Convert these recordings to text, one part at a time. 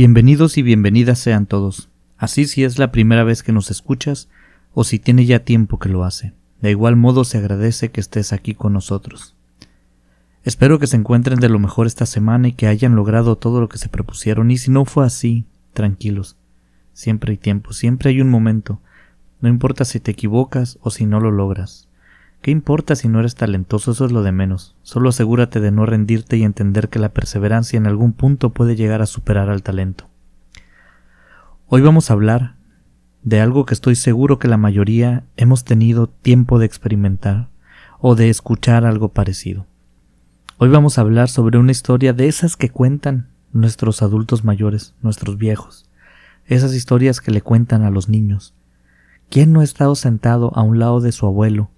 Bienvenidos y bienvenidas sean todos. Así si es la primera vez que nos escuchas o si tiene ya tiempo que lo hace. De igual modo se agradece que estés aquí con nosotros. Espero que se encuentren de lo mejor esta semana y que hayan logrado todo lo que se propusieron y si no fue así, tranquilos. Siempre hay tiempo, siempre hay un momento. No importa si te equivocas o si no lo logras. ¿Qué importa si no eres talentoso? Eso es lo de menos. Solo asegúrate de no rendirte y entender que la perseverancia en algún punto puede llegar a superar al talento. Hoy vamos a hablar de algo que estoy seguro que la mayoría hemos tenido tiempo de experimentar o de escuchar algo parecido. Hoy vamos a hablar sobre una historia de esas que cuentan nuestros adultos mayores, nuestros viejos, esas historias que le cuentan a los niños. ¿Quién no ha estado sentado a un lado de su abuelo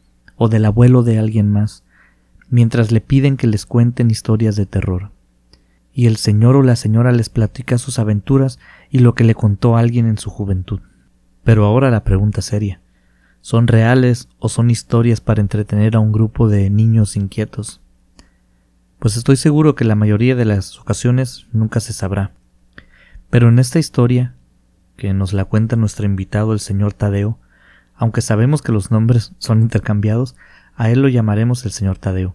o del abuelo de alguien más, mientras le piden que les cuenten historias de terror. Y el señor o la señora les platica sus aventuras y lo que le contó alguien en su juventud. Pero ahora la pregunta seria. ¿Son reales o son historias para entretener a un grupo de niños inquietos? Pues estoy seguro que la mayoría de las ocasiones nunca se sabrá. Pero en esta historia, que nos la cuenta nuestro invitado el señor Tadeo, aunque sabemos que los nombres son intercambiados, a él lo llamaremos el señor Tadeo.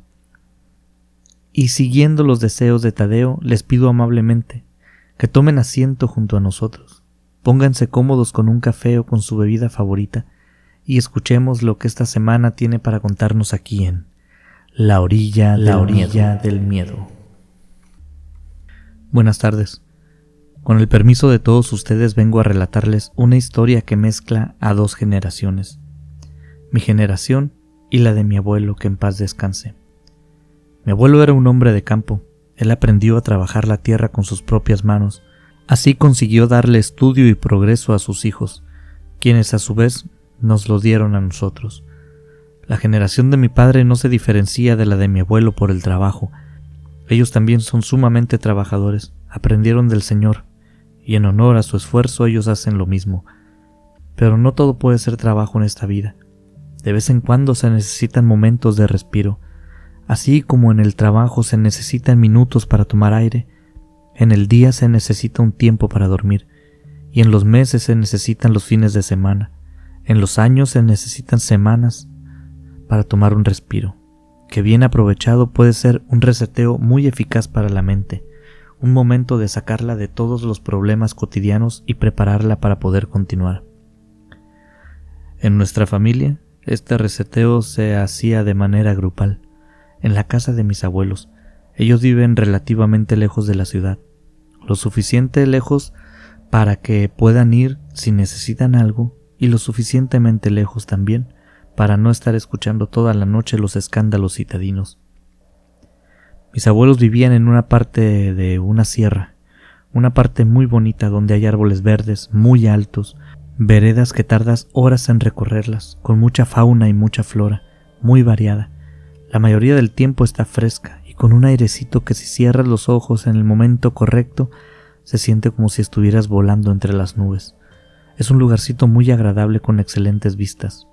Y siguiendo los deseos de Tadeo, les pido amablemente que tomen asiento junto a nosotros, pónganse cómodos con un café o con su bebida favorita, y escuchemos lo que esta semana tiene para contarnos aquí en La orilla, la orilla del miedo. Buenas tardes. Con el permiso de todos ustedes vengo a relatarles una historia que mezcla a dos generaciones, mi generación y la de mi abuelo, que en paz descanse. Mi abuelo era un hombre de campo, él aprendió a trabajar la tierra con sus propias manos, así consiguió darle estudio y progreso a sus hijos, quienes a su vez nos lo dieron a nosotros. La generación de mi padre no se diferencia de la de mi abuelo por el trabajo, ellos también son sumamente trabajadores, aprendieron del Señor, y en honor a su esfuerzo ellos hacen lo mismo. Pero no todo puede ser trabajo en esta vida. De vez en cuando se necesitan momentos de respiro, así como en el trabajo se necesitan minutos para tomar aire, en el día se necesita un tiempo para dormir, y en los meses se necesitan los fines de semana, en los años se necesitan semanas para tomar un respiro, que bien aprovechado puede ser un reseteo muy eficaz para la mente un momento de sacarla de todos los problemas cotidianos y prepararla para poder continuar. En nuestra familia, este reseteo se hacía de manera grupal, en la casa de mis abuelos. Ellos viven relativamente lejos de la ciudad, lo suficiente lejos para que puedan ir si necesitan algo y lo suficientemente lejos también para no estar escuchando toda la noche los escándalos citadinos. Mis abuelos vivían en una parte de una sierra, una parte muy bonita donde hay árboles verdes muy altos, veredas que tardas horas en recorrerlas, con mucha fauna y mucha flora, muy variada. La mayoría del tiempo está fresca y con un airecito que si cierras los ojos en el momento correcto, se siente como si estuvieras volando entre las nubes. Es un lugarcito muy agradable con excelentes vistas.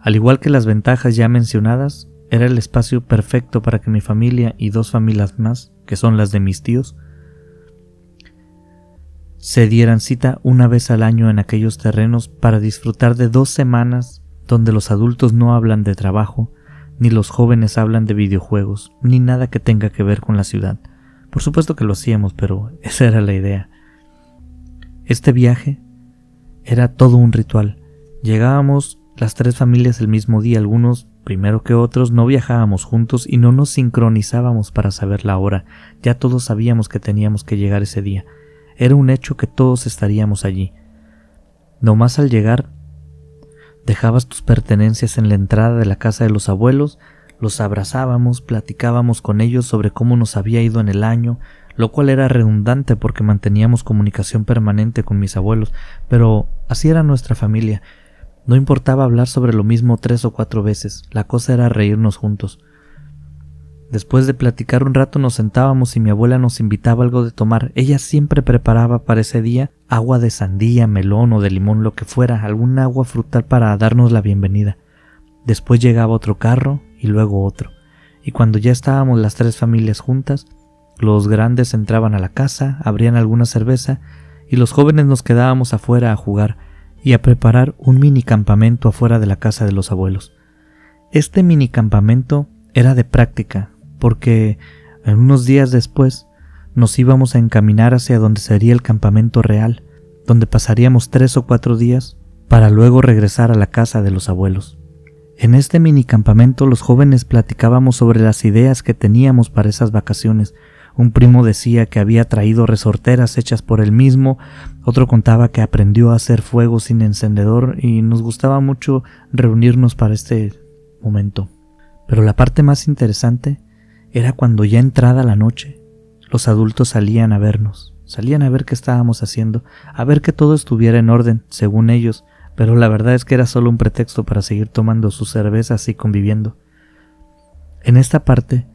Al igual que las ventajas ya mencionadas, era el espacio perfecto para que mi familia y dos familias más, que son las de mis tíos, se dieran cita una vez al año en aquellos terrenos para disfrutar de dos semanas donde los adultos no hablan de trabajo, ni los jóvenes hablan de videojuegos, ni nada que tenga que ver con la ciudad. Por supuesto que lo hacíamos, pero esa era la idea. Este viaje era todo un ritual. Llegábamos las tres familias el mismo día, algunos Primero que otros no viajábamos juntos y no nos sincronizábamos para saber la hora, ya todos sabíamos que teníamos que llegar ese día. Era un hecho que todos estaríamos allí. No más al llegar, dejabas tus pertenencias en la entrada de la casa de los abuelos, los abrazábamos, platicábamos con ellos sobre cómo nos había ido en el año, lo cual era redundante porque manteníamos comunicación permanente con mis abuelos, pero así era nuestra familia, no importaba hablar sobre lo mismo tres o cuatro veces, la cosa era reírnos juntos. Después de platicar un rato nos sentábamos y mi abuela nos invitaba algo de tomar. Ella siempre preparaba para ese día agua de sandía, melón o de limón, lo que fuera, algún agua frutal para darnos la bienvenida. Después llegaba otro carro y luego otro. Y cuando ya estábamos las tres familias juntas, Los grandes entraban a la casa, abrían alguna cerveza y los jóvenes nos quedábamos afuera a jugar y a preparar un mini campamento afuera de la casa de los abuelos. Este mini campamento era de práctica, porque en unos días después nos íbamos a encaminar hacia donde sería el campamento real, donde pasaríamos tres o cuatro días para luego regresar a la casa de los abuelos. En este mini campamento los jóvenes platicábamos sobre las ideas que teníamos para esas vacaciones. Un primo decía que había traído resorteras hechas por él mismo, otro contaba que aprendió a hacer fuego sin encendedor y nos gustaba mucho reunirnos para este momento. Pero la parte más interesante era cuando ya entrada la noche, los adultos salían a vernos, salían a ver qué estábamos haciendo, a ver que todo estuviera en orden, según ellos, pero la verdad es que era solo un pretexto para seguir tomando sus cervezas y conviviendo. En esta parte,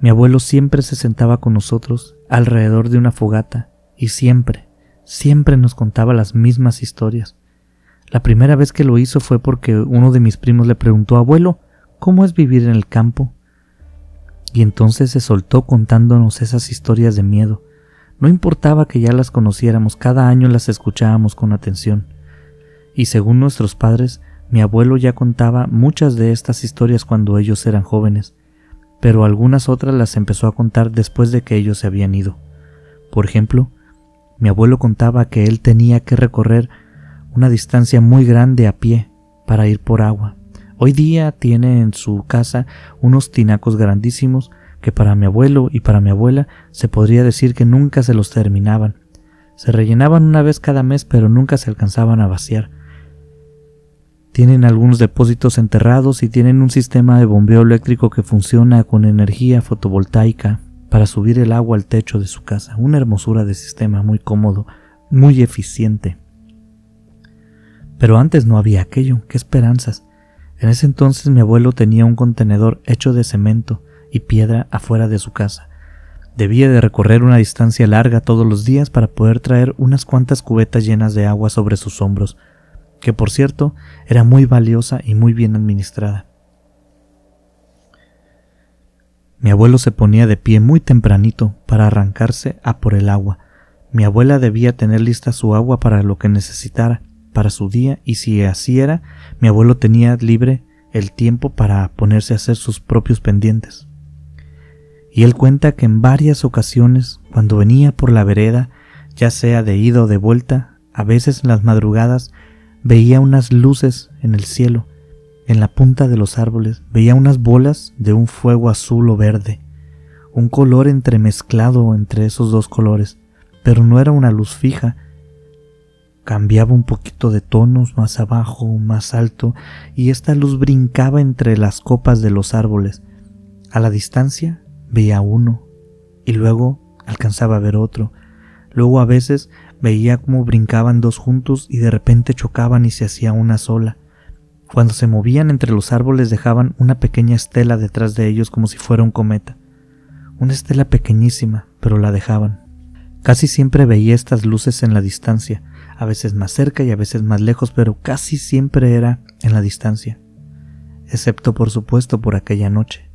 mi abuelo siempre se sentaba con nosotros alrededor de una fogata y siempre, siempre nos contaba las mismas historias. La primera vez que lo hizo fue porque uno de mis primos le preguntó, abuelo, ¿cómo es vivir en el campo? Y entonces se soltó contándonos esas historias de miedo. No importaba que ya las conociéramos, cada año las escuchábamos con atención y según nuestros padres, mi abuelo ya contaba muchas de estas historias cuando ellos eran jóvenes, pero algunas otras las empezó a contar después de que ellos se habían ido. Por ejemplo, mi abuelo contaba que él tenía que recorrer una distancia muy grande a pie para ir por agua. Hoy día tiene en su casa unos tinacos grandísimos que para mi abuelo y para mi abuela se podría decir que nunca se los terminaban. Se rellenaban una vez cada mes pero nunca se alcanzaban a vaciar. Tienen algunos depósitos enterrados y tienen un sistema de bombeo eléctrico que funciona con energía fotovoltaica para subir el agua al techo de su casa. Una hermosura de sistema muy cómodo, muy eficiente. Pero antes no había aquello, qué esperanzas. En ese entonces mi abuelo tenía un contenedor hecho de cemento y piedra afuera de su casa. Debía de recorrer una distancia larga todos los días para poder traer unas cuantas cubetas llenas de agua sobre sus hombros que por cierto era muy valiosa y muy bien administrada. Mi abuelo se ponía de pie muy tempranito para arrancarse a por el agua. Mi abuela debía tener lista su agua para lo que necesitara, para su día, y si así era, mi abuelo tenía libre el tiempo para ponerse a hacer sus propios pendientes. Y él cuenta que en varias ocasiones, cuando venía por la vereda, ya sea de ida o de vuelta, a veces en las madrugadas, veía unas luces en el cielo, en la punta de los árboles, veía unas bolas de un fuego azul o verde, un color entremezclado entre esos dos colores, pero no era una luz fija, cambiaba un poquito de tonos más abajo, más alto, y esta luz brincaba entre las copas de los árboles. A la distancia veía uno, y luego alcanzaba a ver otro, luego a veces Veía cómo brincaban dos juntos y de repente chocaban y se hacía una sola. Cuando se movían entre los árboles dejaban una pequeña estela detrás de ellos como si fuera un cometa. Una estela pequeñísima, pero la dejaban. Casi siempre veía estas luces en la distancia, a veces más cerca y a veces más lejos, pero casi siempre era en la distancia. Excepto por supuesto por aquella noche.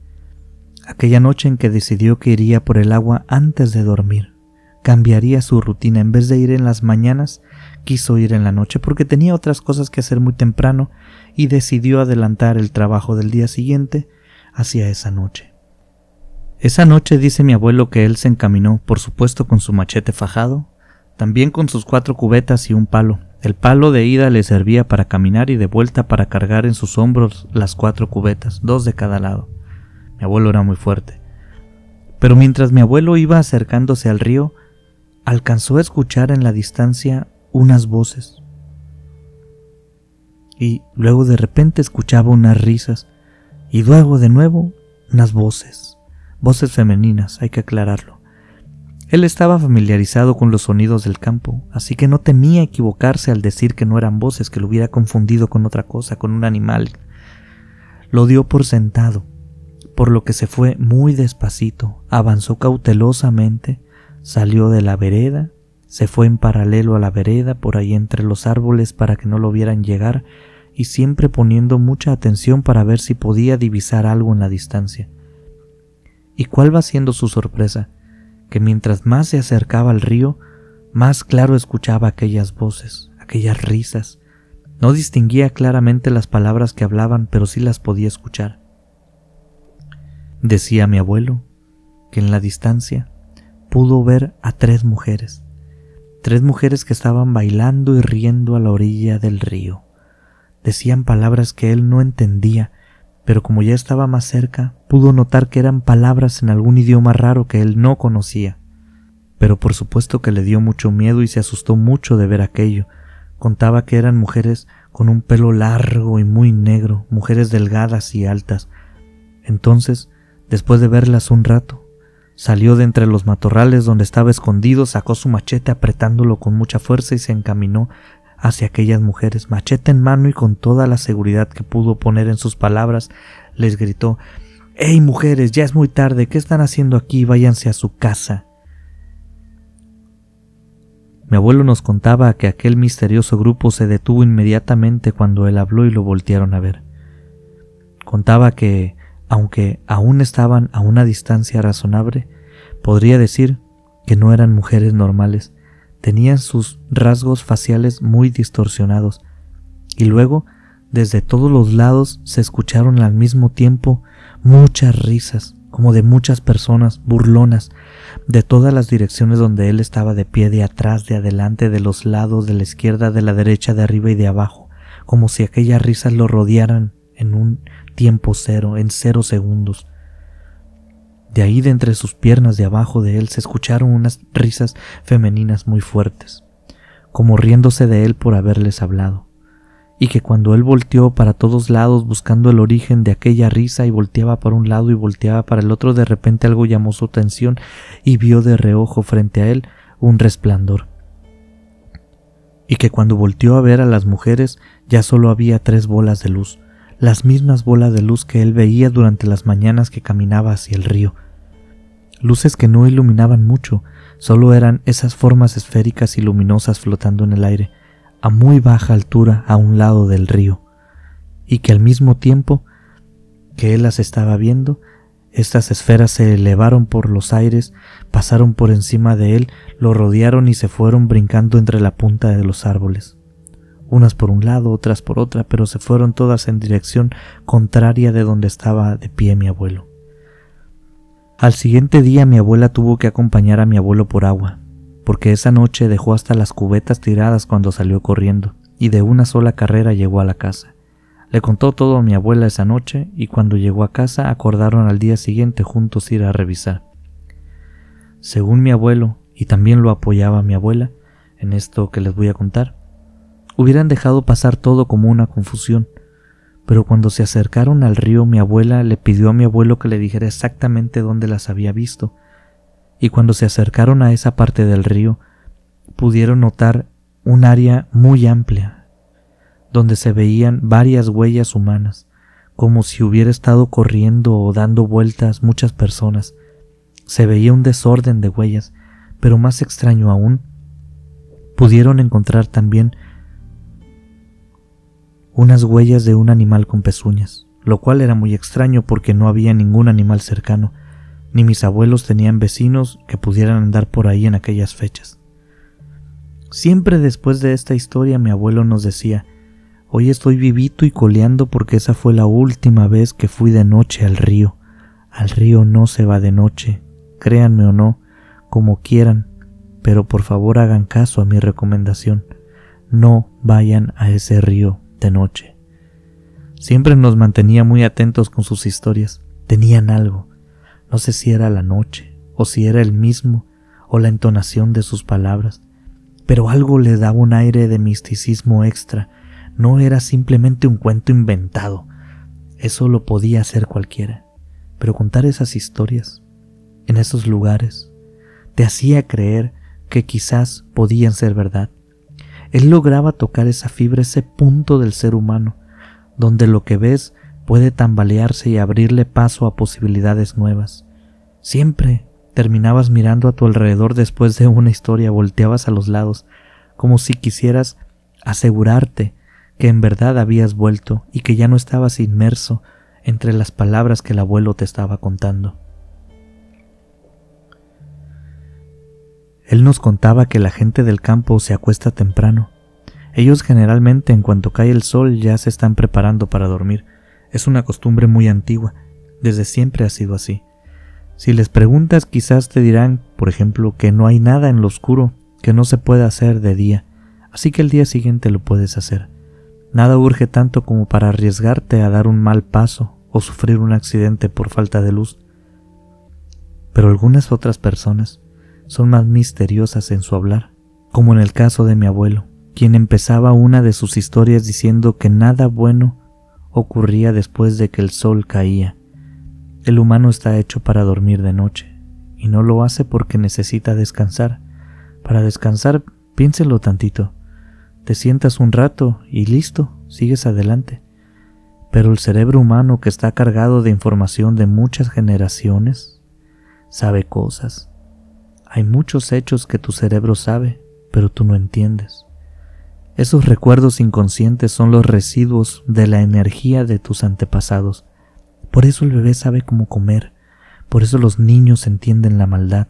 Aquella noche en que decidió que iría por el agua antes de dormir cambiaría su rutina. En vez de ir en las mañanas, quiso ir en la noche porque tenía otras cosas que hacer muy temprano y decidió adelantar el trabajo del día siguiente hacia esa noche. Esa noche dice mi abuelo que él se encaminó, por supuesto con su machete fajado, también con sus cuatro cubetas y un palo. El palo de ida le servía para caminar y de vuelta para cargar en sus hombros las cuatro cubetas, dos de cada lado. Mi abuelo era muy fuerte. Pero mientras mi abuelo iba acercándose al río, alcanzó a escuchar en la distancia unas voces. Y luego de repente escuchaba unas risas y luego de nuevo unas voces, voces femeninas, hay que aclararlo. Él estaba familiarizado con los sonidos del campo, así que no temía equivocarse al decir que no eran voces, que lo hubiera confundido con otra cosa, con un animal. Lo dio por sentado, por lo que se fue muy despacito, avanzó cautelosamente, Salió de la vereda, se fue en paralelo a la vereda por ahí entre los árboles para que no lo vieran llegar y siempre poniendo mucha atención para ver si podía divisar algo en la distancia. ¿Y cuál va siendo su sorpresa? que mientras más se acercaba al río, más claro escuchaba aquellas voces, aquellas risas. No distinguía claramente las palabras que hablaban, pero sí las podía escuchar. Decía mi abuelo que en la distancia pudo ver a tres mujeres, tres mujeres que estaban bailando y riendo a la orilla del río. Decían palabras que él no entendía, pero como ya estaba más cerca, pudo notar que eran palabras en algún idioma raro que él no conocía. Pero por supuesto que le dio mucho miedo y se asustó mucho de ver aquello. Contaba que eran mujeres con un pelo largo y muy negro, mujeres delgadas y altas. Entonces, después de verlas un rato, salió de entre los matorrales donde estaba escondido, sacó su machete apretándolo con mucha fuerza y se encaminó hacia aquellas mujeres, machete en mano y con toda la seguridad que pudo poner en sus palabras, les gritó ¡Ey mujeres! Ya es muy tarde. ¿Qué están haciendo aquí? Váyanse a su casa. Mi abuelo nos contaba que aquel misterioso grupo se detuvo inmediatamente cuando él habló y lo voltearon a ver. Contaba que, aunque aún estaban a una distancia razonable, podría decir que no eran mujeres normales, tenían sus rasgos faciales muy distorsionados, y luego, desde todos los lados, se escucharon al mismo tiempo muchas risas, como de muchas personas burlonas, de todas las direcciones donde él estaba de pie, de atrás, de adelante, de los lados, de la izquierda, de la derecha, de arriba y de abajo, como si aquellas risas lo rodearan en un tiempo cero, en cero segundos. De ahí de entre sus piernas de abajo de él se escucharon unas risas femeninas muy fuertes, como riéndose de él por haberles hablado, y que cuando él volteó para todos lados buscando el origen de aquella risa y volteaba para un lado y volteaba para el otro, de repente algo llamó su atención y vio de reojo frente a él un resplandor. Y que cuando volteó a ver a las mujeres ya solo había tres bolas de luz, las mismas bolas de luz que él veía durante las mañanas que caminaba hacia el río. Luces que no iluminaban mucho, solo eran esas formas esféricas y luminosas flotando en el aire, a muy baja altura a un lado del río, y que al mismo tiempo que él las estaba viendo, estas esferas se elevaron por los aires, pasaron por encima de él, lo rodearon y se fueron brincando entre la punta de los árboles unas por un lado, otras por otra, pero se fueron todas en dirección contraria de donde estaba de pie mi abuelo. Al siguiente día mi abuela tuvo que acompañar a mi abuelo por agua, porque esa noche dejó hasta las cubetas tiradas cuando salió corriendo, y de una sola carrera llegó a la casa. Le contó todo a mi abuela esa noche, y cuando llegó a casa acordaron al día siguiente juntos ir a revisar. Según mi abuelo, y también lo apoyaba mi abuela, en esto que les voy a contar, hubieran dejado pasar todo como una confusión, pero cuando se acercaron al río mi abuela le pidió a mi abuelo que le dijera exactamente dónde las había visto, y cuando se acercaron a esa parte del río pudieron notar un área muy amplia, donde se veían varias huellas humanas, como si hubiera estado corriendo o dando vueltas muchas personas. Se veía un desorden de huellas, pero más extraño aún, pudieron encontrar también unas huellas de un animal con pezuñas, lo cual era muy extraño porque no había ningún animal cercano, ni mis abuelos tenían vecinos que pudieran andar por ahí en aquellas fechas. Siempre después de esta historia mi abuelo nos decía, hoy estoy vivito y coleando porque esa fue la última vez que fui de noche al río. Al río no se va de noche, créanme o no, como quieran, pero por favor hagan caso a mi recomendación. No vayan a ese río de noche. Siempre nos mantenía muy atentos con sus historias. Tenían algo. No sé si era la noche, o si era el mismo, o la entonación de sus palabras, pero algo le daba un aire de misticismo extra. No era simplemente un cuento inventado. Eso lo podía hacer cualquiera. Pero contar esas historias, en esos lugares, te hacía creer que quizás podían ser verdad. Él lograba tocar esa fibra, ese punto del ser humano, donde lo que ves puede tambalearse y abrirle paso a posibilidades nuevas. Siempre terminabas mirando a tu alrededor después de una historia, volteabas a los lados, como si quisieras asegurarte que en verdad habías vuelto y que ya no estabas inmerso entre las palabras que el abuelo te estaba contando. Él nos contaba que la gente del campo se acuesta temprano. Ellos generalmente en cuanto cae el sol ya se están preparando para dormir. Es una costumbre muy antigua, desde siempre ha sido así. Si les preguntas quizás te dirán, por ejemplo, que no hay nada en lo oscuro, que no se puede hacer de día, así que el día siguiente lo puedes hacer. Nada urge tanto como para arriesgarte a dar un mal paso o sufrir un accidente por falta de luz. Pero algunas otras personas son más misteriosas en su hablar, como en el caso de mi abuelo, quien empezaba una de sus historias diciendo que nada bueno ocurría después de que el sol caía. El humano está hecho para dormir de noche, y no lo hace porque necesita descansar. Para descansar, piénselo tantito. Te sientas un rato y listo, sigues adelante. Pero el cerebro humano que está cargado de información de muchas generaciones sabe cosas. Hay muchos hechos que tu cerebro sabe, pero tú no entiendes. Esos recuerdos inconscientes son los residuos de la energía de tus antepasados. Por eso el bebé sabe cómo comer, por eso los niños entienden la maldad,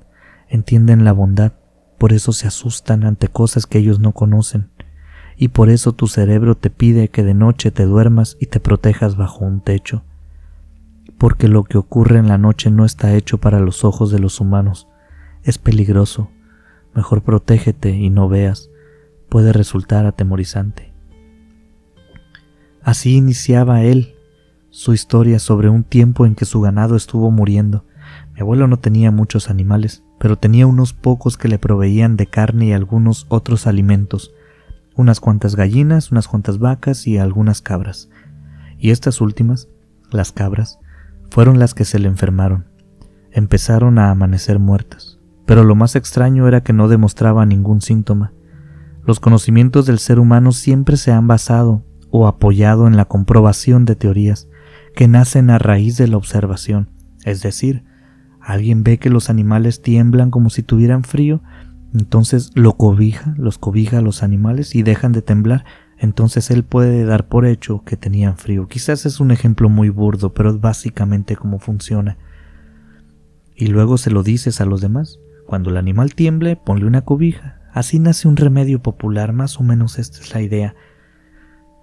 entienden la bondad, por eso se asustan ante cosas que ellos no conocen, y por eso tu cerebro te pide que de noche te duermas y te protejas bajo un techo, porque lo que ocurre en la noche no está hecho para los ojos de los humanos, es peligroso, mejor protégete y no veas, puede resultar atemorizante. Así iniciaba él su historia sobre un tiempo en que su ganado estuvo muriendo. Mi abuelo no tenía muchos animales, pero tenía unos pocos que le proveían de carne y algunos otros alimentos, unas cuantas gallinas, unas cuantas vacas y algunas cabras. Y estas últimas, las cabras, fueron las que se le enfermaron. Empezaron a amanecer muertas, pero lo más extraño era que no demostraba ningún síntoma. Los conocimientos del ser humano siempre se han basado o apoyado en la comprobación de teorías que nacen a raíz de la observación, es decir, alguien ve que los animales tiemblan como si tuvieran frío, entonces lo cobija, los cobija a los animales y dejan de temblar, entonces él puede dar por hecho que tenían frío. Quizás es un ejemplo muy burdo, pero es básicamente cómo funciona. Y luego se lo dices a los demás. Cuando el animal tiemble, ponle una cobija, Así nace un remedio popular, más o menos esta es la idea.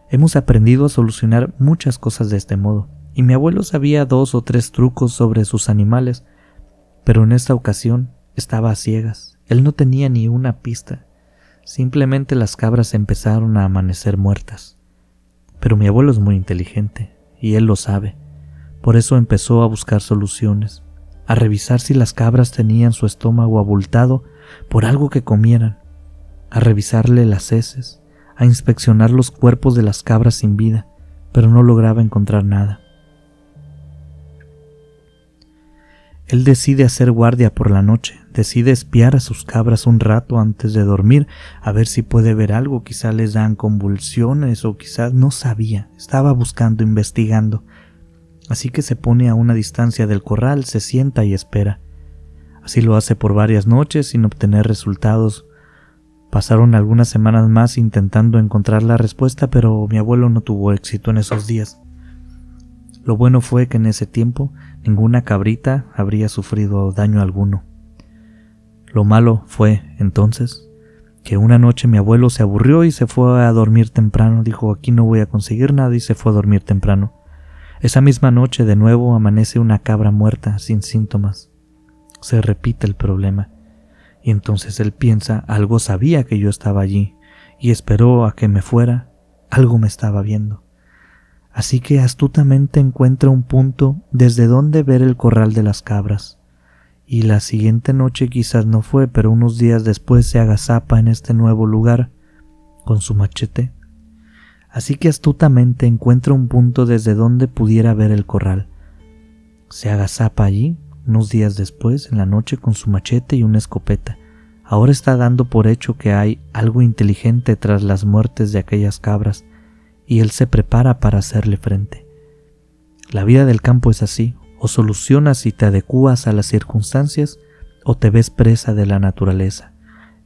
Hemos aprendido a solucionar muchas cosas de este modo, y mi abuelo sabía dos o tres trucos sobre sus animales, pero en esta ocasión estaba a ciegas, él no tenía ni una pista, simplemente las cabras empezaron a amanecer muertas. Pero mi abuelo es muy inteligente, y él lo sabe, por eso empezó a buscar soluciones, a revisar si las cabras tenían su estómago abultado por algo que comieran, a revisarle las heces, a inspeccionar los cuerpos de las cabras sin vida, pero no lograba encontrar nada. Él decide hacer guardia por la noche, decide espiar a sus cabras un rato antes de dormir, a ver si puede ver algo, quizá les dan convulsiones o quizás no sabía, estaba buscando, investigando. Así que se pone a una distancia del corral, se sienta y espera. Así lo hace por varias noches sin obtener resultados. Pasaron algunas semanas más intentando encontrar la respuesta, pero mi abuelo no tuvo éxito en esos días. Lo bueno fue que en ese tiempo ninguna cabrita habría sufrido daño alguno. Lo malo fue, entonces, que una noche mi abuelo se aburrió y se fue a dormir temprano. Dijo, aquí no voy a conseguir nada y se fue a dormir temprano. Esa misma noche de nuevo amanece una cabra muerta, sin síntomas se repite el problema. Y entonces él piensa, algo sabía que yo estaba allí, y esperó a que me fuera, algo me estaba viendo. Así que astutamente encuentra un punto desde donde ver el corral de las cabras. Y la siguiente noche quizás no fue, pero unos días después se agazapa en este nuevo lugar con su machete. Así que astutamente encuentra un punto desde donde pudiera ver el corral. Se agazapa allí unos días después, en la noche, con su machete y una escopeta. Ahora está dando por hecho que hay algo inteligente tras las muertes de aquellas cabras, y él se prepara para hacerle frente. La vida del campo es así, o solucionas y te adecuas a las circunstancias, o te ves presa de la naturaleza.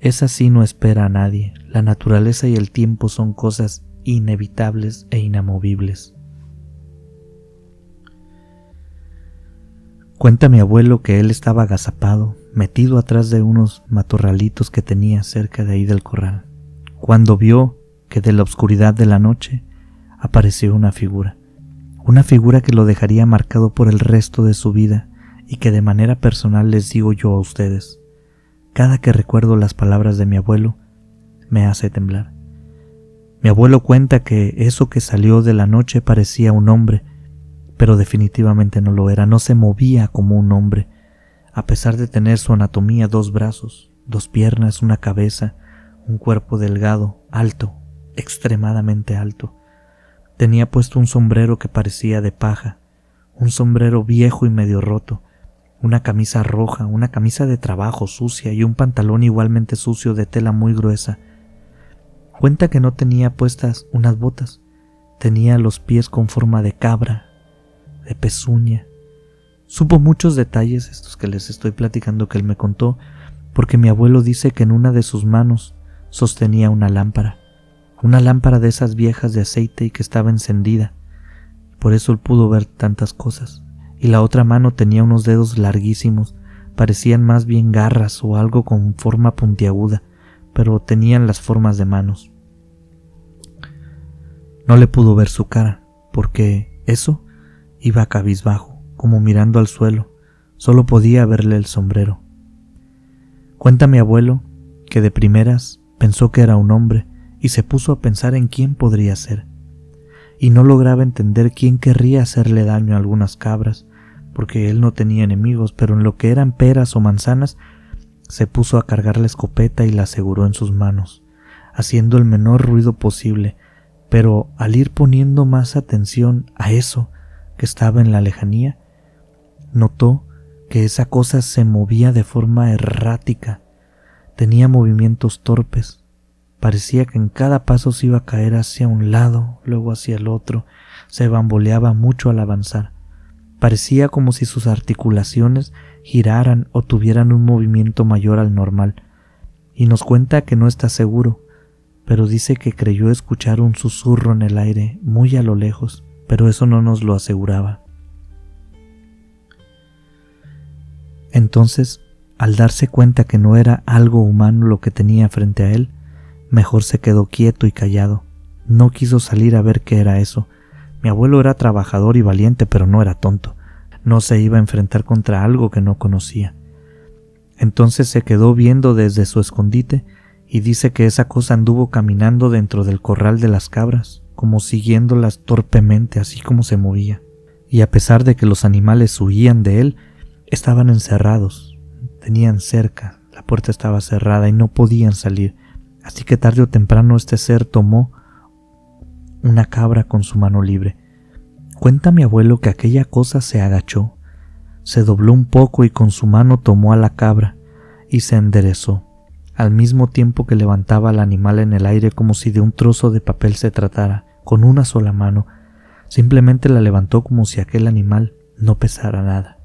Es así no espera a nadie, la naturaleza y el tiempo son cosas inevitables e inamovibles. Cuenta mi abuelo que él estaba agazapado metido atrás de unos matorralitos que tenía cerca de ahí del corral, cuando vio que de la oscuridad de la noche apareció una figura, una figura que lo dejaría marcado por el resto de su vida y que de manera personal les digo yo a ustedes. Cada que recuerdo las palabras de mi abuelo, me hace temblar. Mi abuelo cuenta que eso que salió de la noche parecía un hombre, pero definitivamente no lo era, no se movía como un hombre, a pesar de tener su anatomía dos brazos, dos piernas, una cabeza, un cuerpo delgado, alto, extremadamente alto. Tenía puesto un sombrero que parecía de paja, un sombrero viejo y medio roto, una camisa roja, una camisa de trabajo sucia y un pantalón igualmente sucio de tela muy gruesa. Cuenta que no tenía puestas unas botas, tenía los pies con forma de cabra, de pezuña. Supo muchos detalles, estos que les estoy platicando que él me contó, porque mi abuelo dice que en una de sus manos sostenía una lámpara una lámpara de esas viejas de aceite y que estaba encendida. Por eso él pudo ver tantas cosas. Y la otra mano tenía unos dedos larguísimos, parecían más bien garras o algo con forma puntiaguda, pero tenían las formas de manos. No le pudo ver su cara, porque eso iba cabizbajo, como mirando al suelo, solo podía verle el sombrero. Cuenta mi abuelo que de primeras pensó que era un hombre, y se puso a pensar en quién podría ser. Y no lograba entender quién querría hacerle daño a algunas cabras, porque él no tenía enemigos, pero en lo que eran peras o manzanas, se puso a cargar la escopeta y la aseguró en sus manos, haciendo el menor ruido posible, pero al ir poniendo más atención a eso que estaba en la lejanía, notó que esa cosa se movía de forma errática, tenía movimientos torpes, Parecía que en cada paso se iba a caer hacia un lado, luego hacia el otro, se bamboleaba mucho al avanzar. Parecía como si sus articulaciones giraran o tuvieran un movimiento mayor al normal, y nos cuenta que no está seguro, pero dice que creyó escuchar un susurro en el aire muy a lo lejos, pero eso no nos lo aseguraba. Entonces, al darse cuenta que no era algo humano lo que tenía frente a él, Mejor se quedó quieto y callado. No quiso salir a ver qué era eso. Mi abuelo era trabajador y valiente, pero no era tonto. No se iba a enfrentar contra algo que no conocía. Entonces se quedó viendo desde su escondite y dice que esa cosa anduvo caminando dentro del corral de las cabras, como siguiéndolas torpemente así como se movía. Y a pesar de que los animales huían de él, estaban encerrados, tenían cerca, la puerta estaba cerrada y no podían salir. Así que tarde o temprano este ser tomó una cabra con su mano libre. Cuenta mi abuelo que aquella cosa se agachó, se dobló un poco y con su mano tomó a la cabra y se enderezó, al mismo tiempo que levantaba al animal en el aire como si de un trozo de papel se tratara, con una sola mano. Simplemente la levantó como si aquel animal no pesara nada.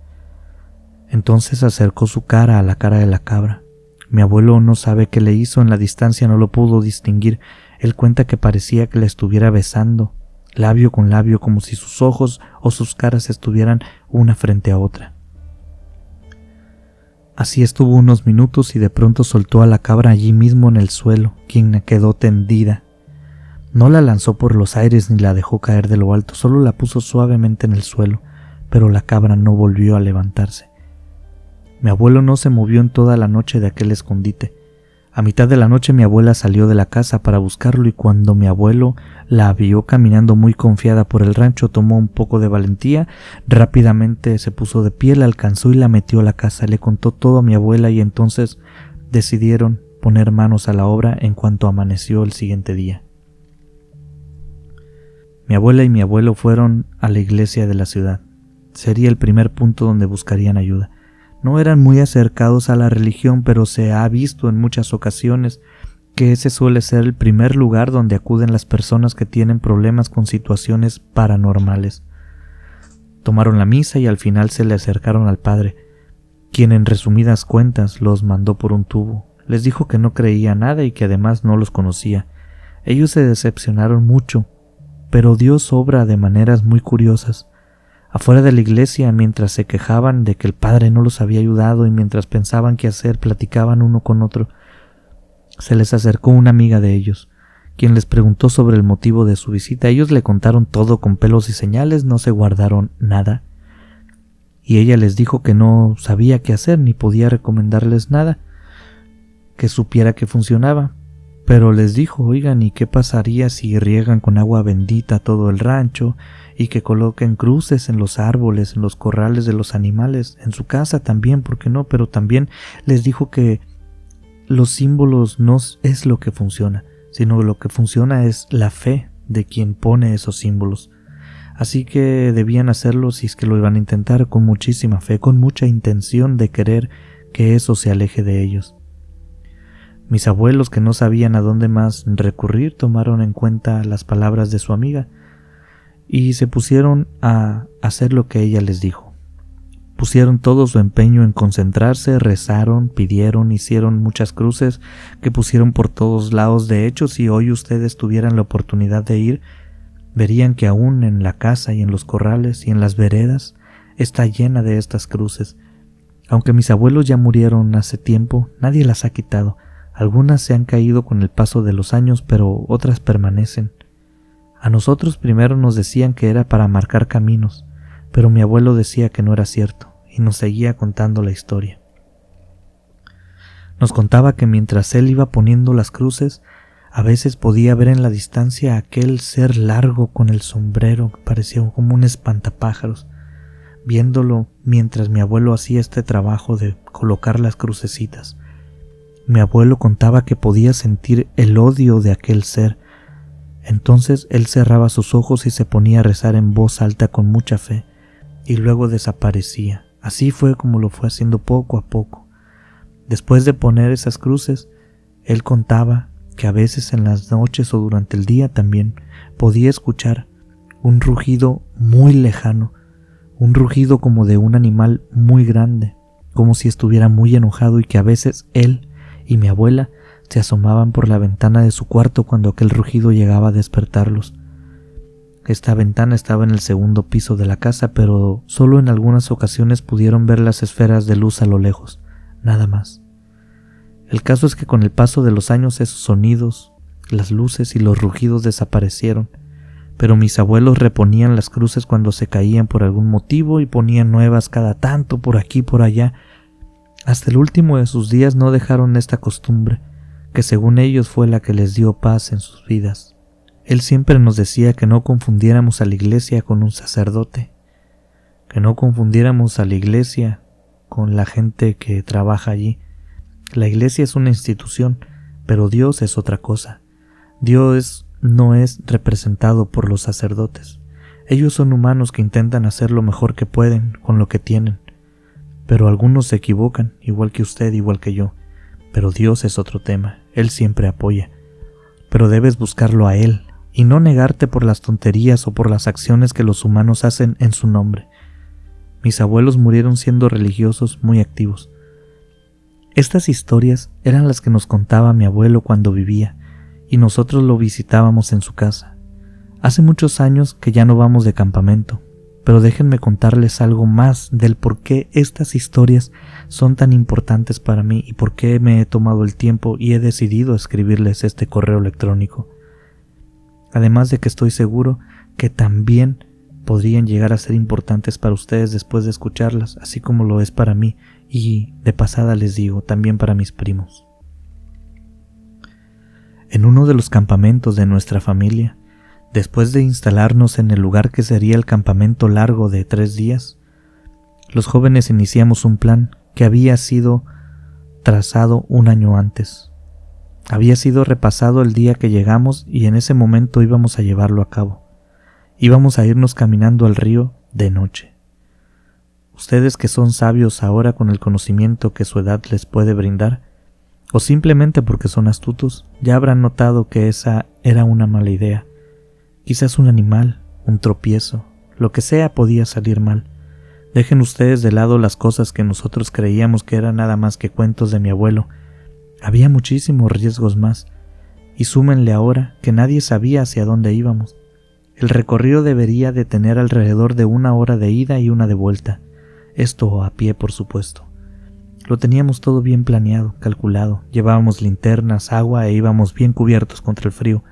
Entonces acercó su cara a la cara de la cabra mi abuelo no sabe qué le hizo, en la distancia no lo pudo distinguir. Él cuenta que parecía que la estuviera besando, labio con labio, como si sus ojos o sus caras estuvieran una frente a otra. Así estuvo unos minutos y de pronto soltó a la cabra allí mismo en el suelo, quien quedó tendida. No la lanzó por los aires ni la dejó caer de lo alto, solo la puso suavemente en el suelo, pero la cabra no volvió a levantarse. Mi abuelo no se movió en toda la noche de aquel escondite. A mitad de la noche mi abuela salió de la casa para buscarlo y cuando mi abuelo la vio caminando muy confiada por el rancho tomó un poco de valentía, rápidamente se puso de pie, la alcanzó y la metió a la casa, le contó todo a mi abuela y entonces decidieron poner manos a la obra en cuanto amaneció el siguiente día. Mi abuela y mi abuelo fueron a la iglesia de la ciudad. Sería el primer punto donde buscarían ayuda. No eran muy acercados a la religión, pero se ha visto en muchas ocasiones que ese suele ser el primer lugar donde acuden las personas que tienen problemas con situaciones paranormales. Tomaron la misa y al final se le acercaron al padre, quien en resumidas cuentas los mandó por un tubo. Les dijo que no creía nada y que además no los conocía. Ellos se decepcionaron mucho, pero Dios obra de maneras muy curiosas. Afuera de la iglesia, mientras se quejaban de que el padre no los había ayudado y mientras pensaban qué hacer, platicaban uno con otro, se les acercó una amiga de ellos, quien les preguntó sobre el motivo de su visita. Ellos le contaron todo con pelos y señales, no se guardaron nada. Y ella les dijo que no sabía qué hacer ni podía recomendarles nada, que supiera que funcionaba. Pero les dijo, oigan, ¿y qué pasaría si riegan con agua bendita todo el rancho y que coloquen cruces en los árboles, en los corrales de los animales, en su casa también, ¿por qué no? Pero también les dijo que los símbolos no es lo que funciona, sino lo que funciona es la fe de quien pone esos símbolos. Así que debían hacerlo si es que lo iban a intentar con muchísima fe, con mucha intención de querer que eso se aleje de ellos. Mis abuelos, que no sabían a dónde más recurrir, tomaron en cuenta las palabras de su amiga y se pusieron a hacer lo que ella les dijo. Pusieron todo su empeño en concentrarse, rezaron, pidieron, hicieron muchas cruces que pusieron por todos lados. De hecho, si hoy ustedes tuvieran la oportunidad de ir, verían que aún en la casa y en los corrales y en las veredas está llena de estas cruces. Aunque mis abuelos ya murieron hace tiempo, nadie las ha quitado. Algunas se han caído con el paso de los años, pero otras permanecen. A nosotros primero nos decían que era para marcar caminos, pero mi abuelo decía que no era cierto, y nos seguía contando la historia. Nos contaba que mientras él iba poniendo las cruces, a veces podía ver en la distancia aquel ser largo con el sombrero que parecía como un espantapájaros, viéndolo mientras mi abuelo hacía este trabajo de colocar las crucecitas. Mi abuelo contaba que podía sentir el odio de aquel ser. Entonces él cerraba sus ojos y se ponía a rezar en voz alta con mucha fe, y luego desaparecía. Así fue como lo fue haciendo poco a poco. Después de poner esas cruces, él contaba que a veces en las noches o durante el día también podía escuchar un rugido muy lejano, un rugido como de un animal muy grande, como si estuviera muy enojado y que a veces él y mi abuela se asomaban por la ventana de su cuarto cuando aquel rugido llegaba a despertarlos. Esta ventana estaba en el segundo piso de la casa, pero solo en algunas ocasiones pudieron ver las esferas de luz a lo lejos, nada más. El caso es que con el paso de los años esos sonidos, las luces y los rugidos desaparecieron, pero mis abuelos reponían las cruces cuando se caían por algún motivo y ponían nuevas cada tanto por aquí y por allá, hasta el último de sus días no dejaron esta costumbre, que según ellos fue la que les dio paz en sus vidas. Él siempre nos decía que no confundiéramos a la iglesia con un sacerdote, que no confundiéramos a la iglesia con la gente que trabaja allí. La iglesia es una institución, pero Dios es otra cosa. Dios no es representado por los sacerdotes. Ellos son humanos que intentan hacer lo mejor que pueden con lo que tienen. Pero algunos se equivocan, igual que usted, igual que yo. Pero Dios es otro tema, Él siempre apoya. Pero debes buscarlo a Él y no negarte por las tonterías o por las acciones que los humanos hacen en su nombre. Mis abuelos murieron siendo religiosos muy activos. Estas historias eran las que nos contaba mi abuelo cuando vivía, y nosotros lo visitábamos en su casa. Hace muchos años que ya no vamos de campamento, pero déjenme contarles algo más del por qué estas historias son tan importantes para mí y por qué me he tomado el tiempo y he decidido escribirles este correo electrónico. Además de que estoy seguro que también podrían llegar a ser importantes para ustedes después de escucharlas, así como lo es para mí y de pasada les digo, también para mis primos. En uno de los campamentos de nuestra familia, Después de instalarnos en el lugar que sería el campamento largo de tres días, los jóvenes iniciamos un plan que había sido trazado un año antes. Había sido repasado el día que llegamos y en ese momento íbamos a llevarlo a cabo. Íbamos a irnos caminando al río de noche. Ustedes que son sabios ahora con el conocimiento que su edad les puede brindar, o simplemente porque son astutos, ya habrán notado que esa era una mala idea Quizás un animal, un tropiezo, lo que sea podía salir mal. Dejen ustedes de lado las cosas que nosotros creíamos que eran nada más que cuentos de mi abuelo. Había muchísimos riesgos más, y súmenle ahora que nadie sabía hacia dónde íbamos. El recorrido debería de tener alrededor de una hora de ida y una de vuelta. Esto a pie, por supuesto. Lo teníamos todo bien planeado, calculado. Llevábamos linternas, agua e íbamos bien cubiertos contra el frío.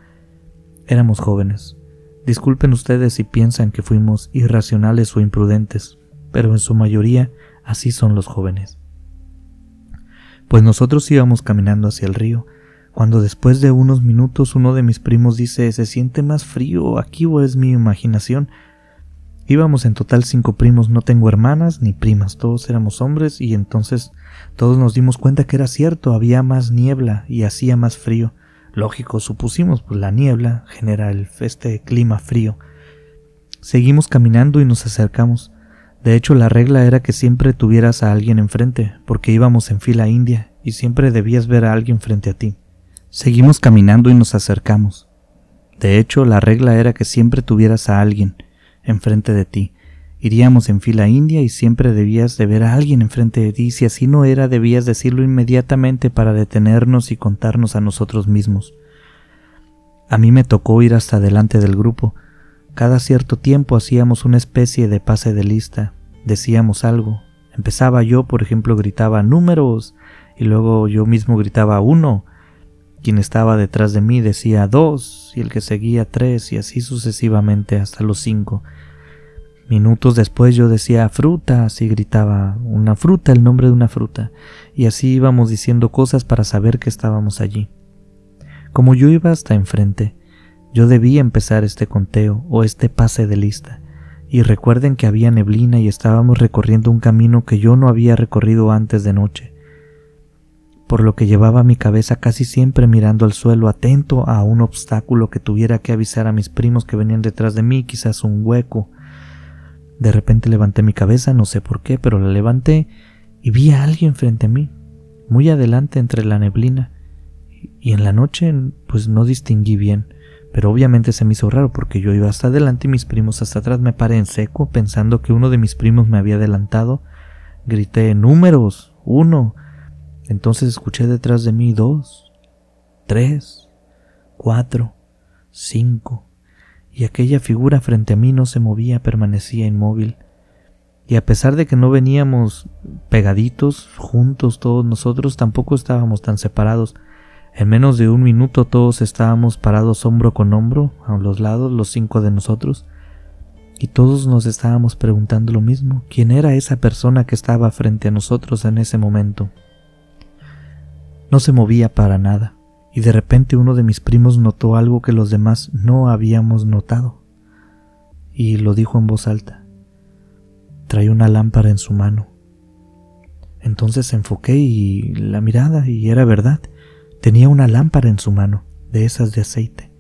Éramos jóvenes. Disculpen ustedes si piensan que fuimos irracionales o imprudentes, pero en su mayoría así son los jóvenes. Pues nosotros íbamos caminando hacia el río, cuando después de unos minutos uno de mis primos dice ¿Se siente más frío aquí o es mi imaginación? Íbamos en total cinco primos, no tengo hermanas ni primas, todos éramos hombres y entonces todos nos dimos cuenta que era cierto, había más niebla y hacía más frío. Lógico, supusimos, pues la niebla genera el, este clima frío. Seguimos caminando y nos acercamos. De hecho, la regla era que siempre tuvieras a alguien enfrente, porque íbamos en fila india y siempre debías ver a alguien frente a ti. Seguimos caminando y nos acercamos. De hecho, la regla era que siempre tuvieras a alguien enfrente de ti. Iríamos en fila india y siempre debías de ver a alguien enfrente de ti. Si así no era, debías decirlo inmediatamente para detenernos y contarnos a nosotros mismos. A mí me tocó ir hasta delante del grupo. Cada cierto tiempo hacíamos una especie de pase de lista. Decíamos algo. Empezaba yo, por ejemplo, gritaba números y luego yo mismo gritaba uno quien estaba detrás de mí decía dos y el que seguía tres y así sucesivamente hasta los cinco. Minutos después yo decía frutas y gritaba una fruta, el nombre de una fruta, y así íbamos diciendo cosas para saber que estábamos allí. Como yo iba hasta enfrente, yo debía empezar este conteo o este pase de lista, y recuerden que había neblina y estábamos recorriendo un camino que yo no había recorrido antes de noche por lo que llevaba mi cabeza casi siempre mirando al suelo, atento a un obstáculo que tuviera que avisar a mis primos que venían detrás de mí, quizás un hueco. De repente levanté mi cabeza, no sé por qué, pero la levanté y vi a alguien frente a mí, muy adelante entre la neblina. Y en la noche, pues no distinguí bien, pero obviamente se me hizo raro porque yo iba hasta adelante y mis primos hasta atrás. Me paré en seco, pensando que uno de mis primos me había adelantado. Grité números, uno, entonces escuché detrás de mí dos, tres, cuatro, cinco, y aquella figura frente a mí no se movía, permanecía inmóvil. Y a pesar de que no veníamos pegaditos, juntos todos nosotros, tampoco estábamos tan separados. En menos de un minuto todos estábamos parados hombro con hombro, a los lados, los cinco de nosotros, y todos nos estábamos preguntando lo mismo, ¿quién era esa persona que estaba frente a nosotros en ese momento? No se movía para nada, y de repente uno de mis primos notó algo que los demás no habíamos notado, y lo dijo en voz alta. Trae una lámpara en su mano. Entonces enfoqué y la mirada, y era verdad, tenía una lámpara en su mano, de esas de aceite,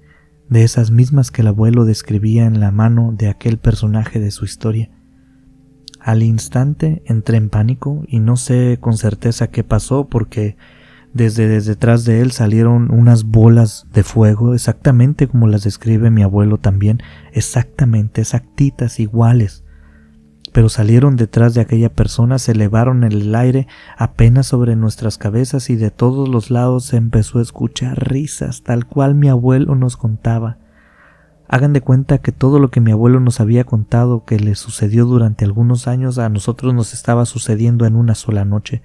de esas mismas que el abuelo describía en la mano de aquel personaje de su historia. Al instante entré en pánico y no sé con certeza qué pasó porque desde, detrás de él salieron unas bolas de fuego, exactamente como las describe mi abuelo también, exactamente, exactitas, iguales. Pero salieron detrás de aquella persona, se elevaron en el aire apenas sobre nuestras cabezas y de todos los lados se empezó a escuchar risas, tal cual mi abuelo nos contaba. Hagan de cuenta que todo lo que mi abuelo nos había contado que le sucedió durante algunos años a nosotros nos estaba sucediendo en una sola noche.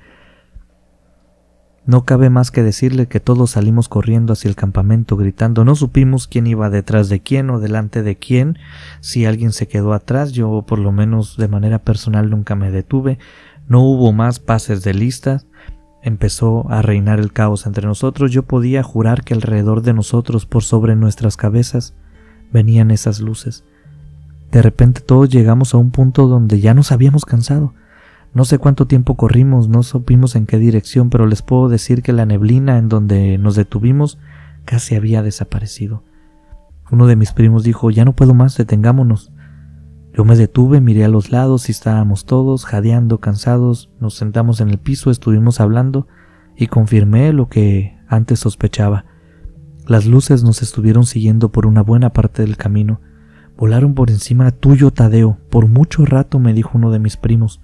No cabe más que decirle que todos salimos corriendo hacia el campamento gritando. No supimos quién iba detrás de quién o delante de quién, si alguien se quedó atrás, yo por lo menos de manera personal nunca me detuve. No hubo más pases de listas. Empezó a reinar el caos entre nosotros. Yo podía jurar que alrededor de nosotros, por sobre nuestras cabezas, venían esas luces. De repente todos llegamos a un punto donde ya nos habíamos cansado. No sé cuánto tiempo corrimos, no supimos en qué dirección, pero les puedo decir que la neblina en donde nos detuvimos casi había desaparecido. Uno de mis primos dijo, ya no puedo más, detengámonos. Yo me detuve, miré a los lados y estábamos todos jadeando, cansados, nos sentamos en el piso, estuvimos hablando y confirmé lo que antes sospechaba. Las luces nos estuvieron siguiendo por una buena parte del camino. Volaron por encima tuyo, Tadeo. Por mucho rato me dijo uno de mis primos.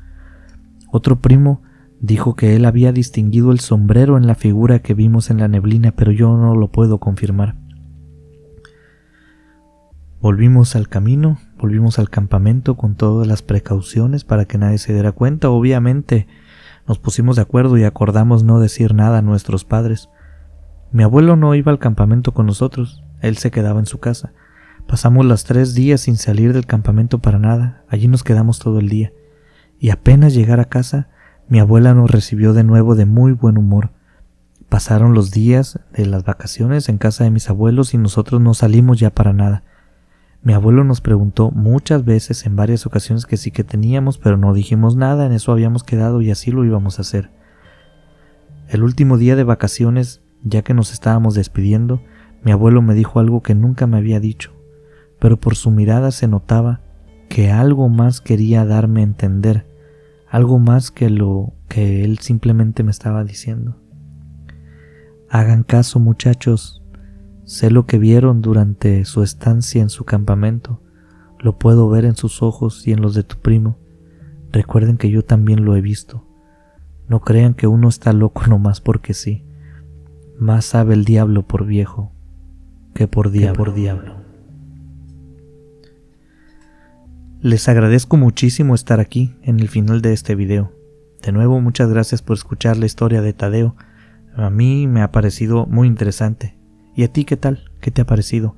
Otro primo dijo que él había distinguido el sombrero en la figura que vimos en la neblina, pero yo no lo puedo confirmar. Volvimos al camino, volvimos al campamento con todas las precauciones para que nadie se diera cuenta. Obviamente nos pusimos de acuerdo y acordamos no decir nada a nuestros padres. Mi abuelo no iba al campamento con nosotros, él se quedaba en su casa. Pasamos los tres días sin salir del campamento para nada, allí nos quedamos todo el día. Y apenas llegar a casa, mi abuela nos recibió de nuevo de muy buen humor. Pasaron los días de las vacaciones en casa de mis abuelos y nosotros no salimos ya para nada. Mi abuelo nos preguntó muchas veces en varias ocasiones que sí que teníamos, pero no dijimos nada, en eso habíamos quedado y así lo íbamos a hacer. El último día de vacaciones, ya que nos estábamos despidiendo, mi abuelo me dijo algo que nunca me había dicho, pero por su mirada se notaba que algo más quería darme a entender, algo más que lo que él simplemente me estaba diciendo. Hagan caso muchachos, Sé lo que vieron durante su estancia en su campamento, lo puedo ver en sus ojos y en los de tu primo. Recuerden que yo también lo he visto. No crean que uno está loco nomás porque sí. Más sabe el diablo por viejo que por diablo. por diablo. Les agradezco muchísimo estar aquí en el final de este video. De nuevo, muchas gracias por escuchar la historia de Tadeo. A mí me ha parecido muy interesante ¿Y a ti qué tal? ¿Qué te ha parecido?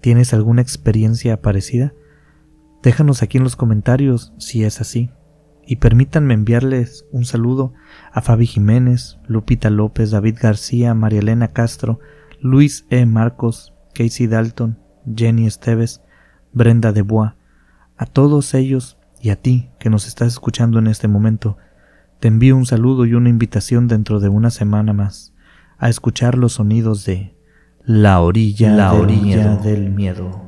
¿Tienes alguna experiencia parecida? Déjanos aquí en los comentarios si es así. Y permítanme enviarles un saludo a Fabi Jiménez, Lupita López, David García, María Elena Castro, Luis E. Marcos, Casey Dalton, Jenny Esteves, Brenda de Bois, a todos ellos y a ti que nos estás escuchando en este momento. Te envío un saludo y una invitación dentro de una semana más a escuchar los sonidos de la orilla, la orilla del miedo.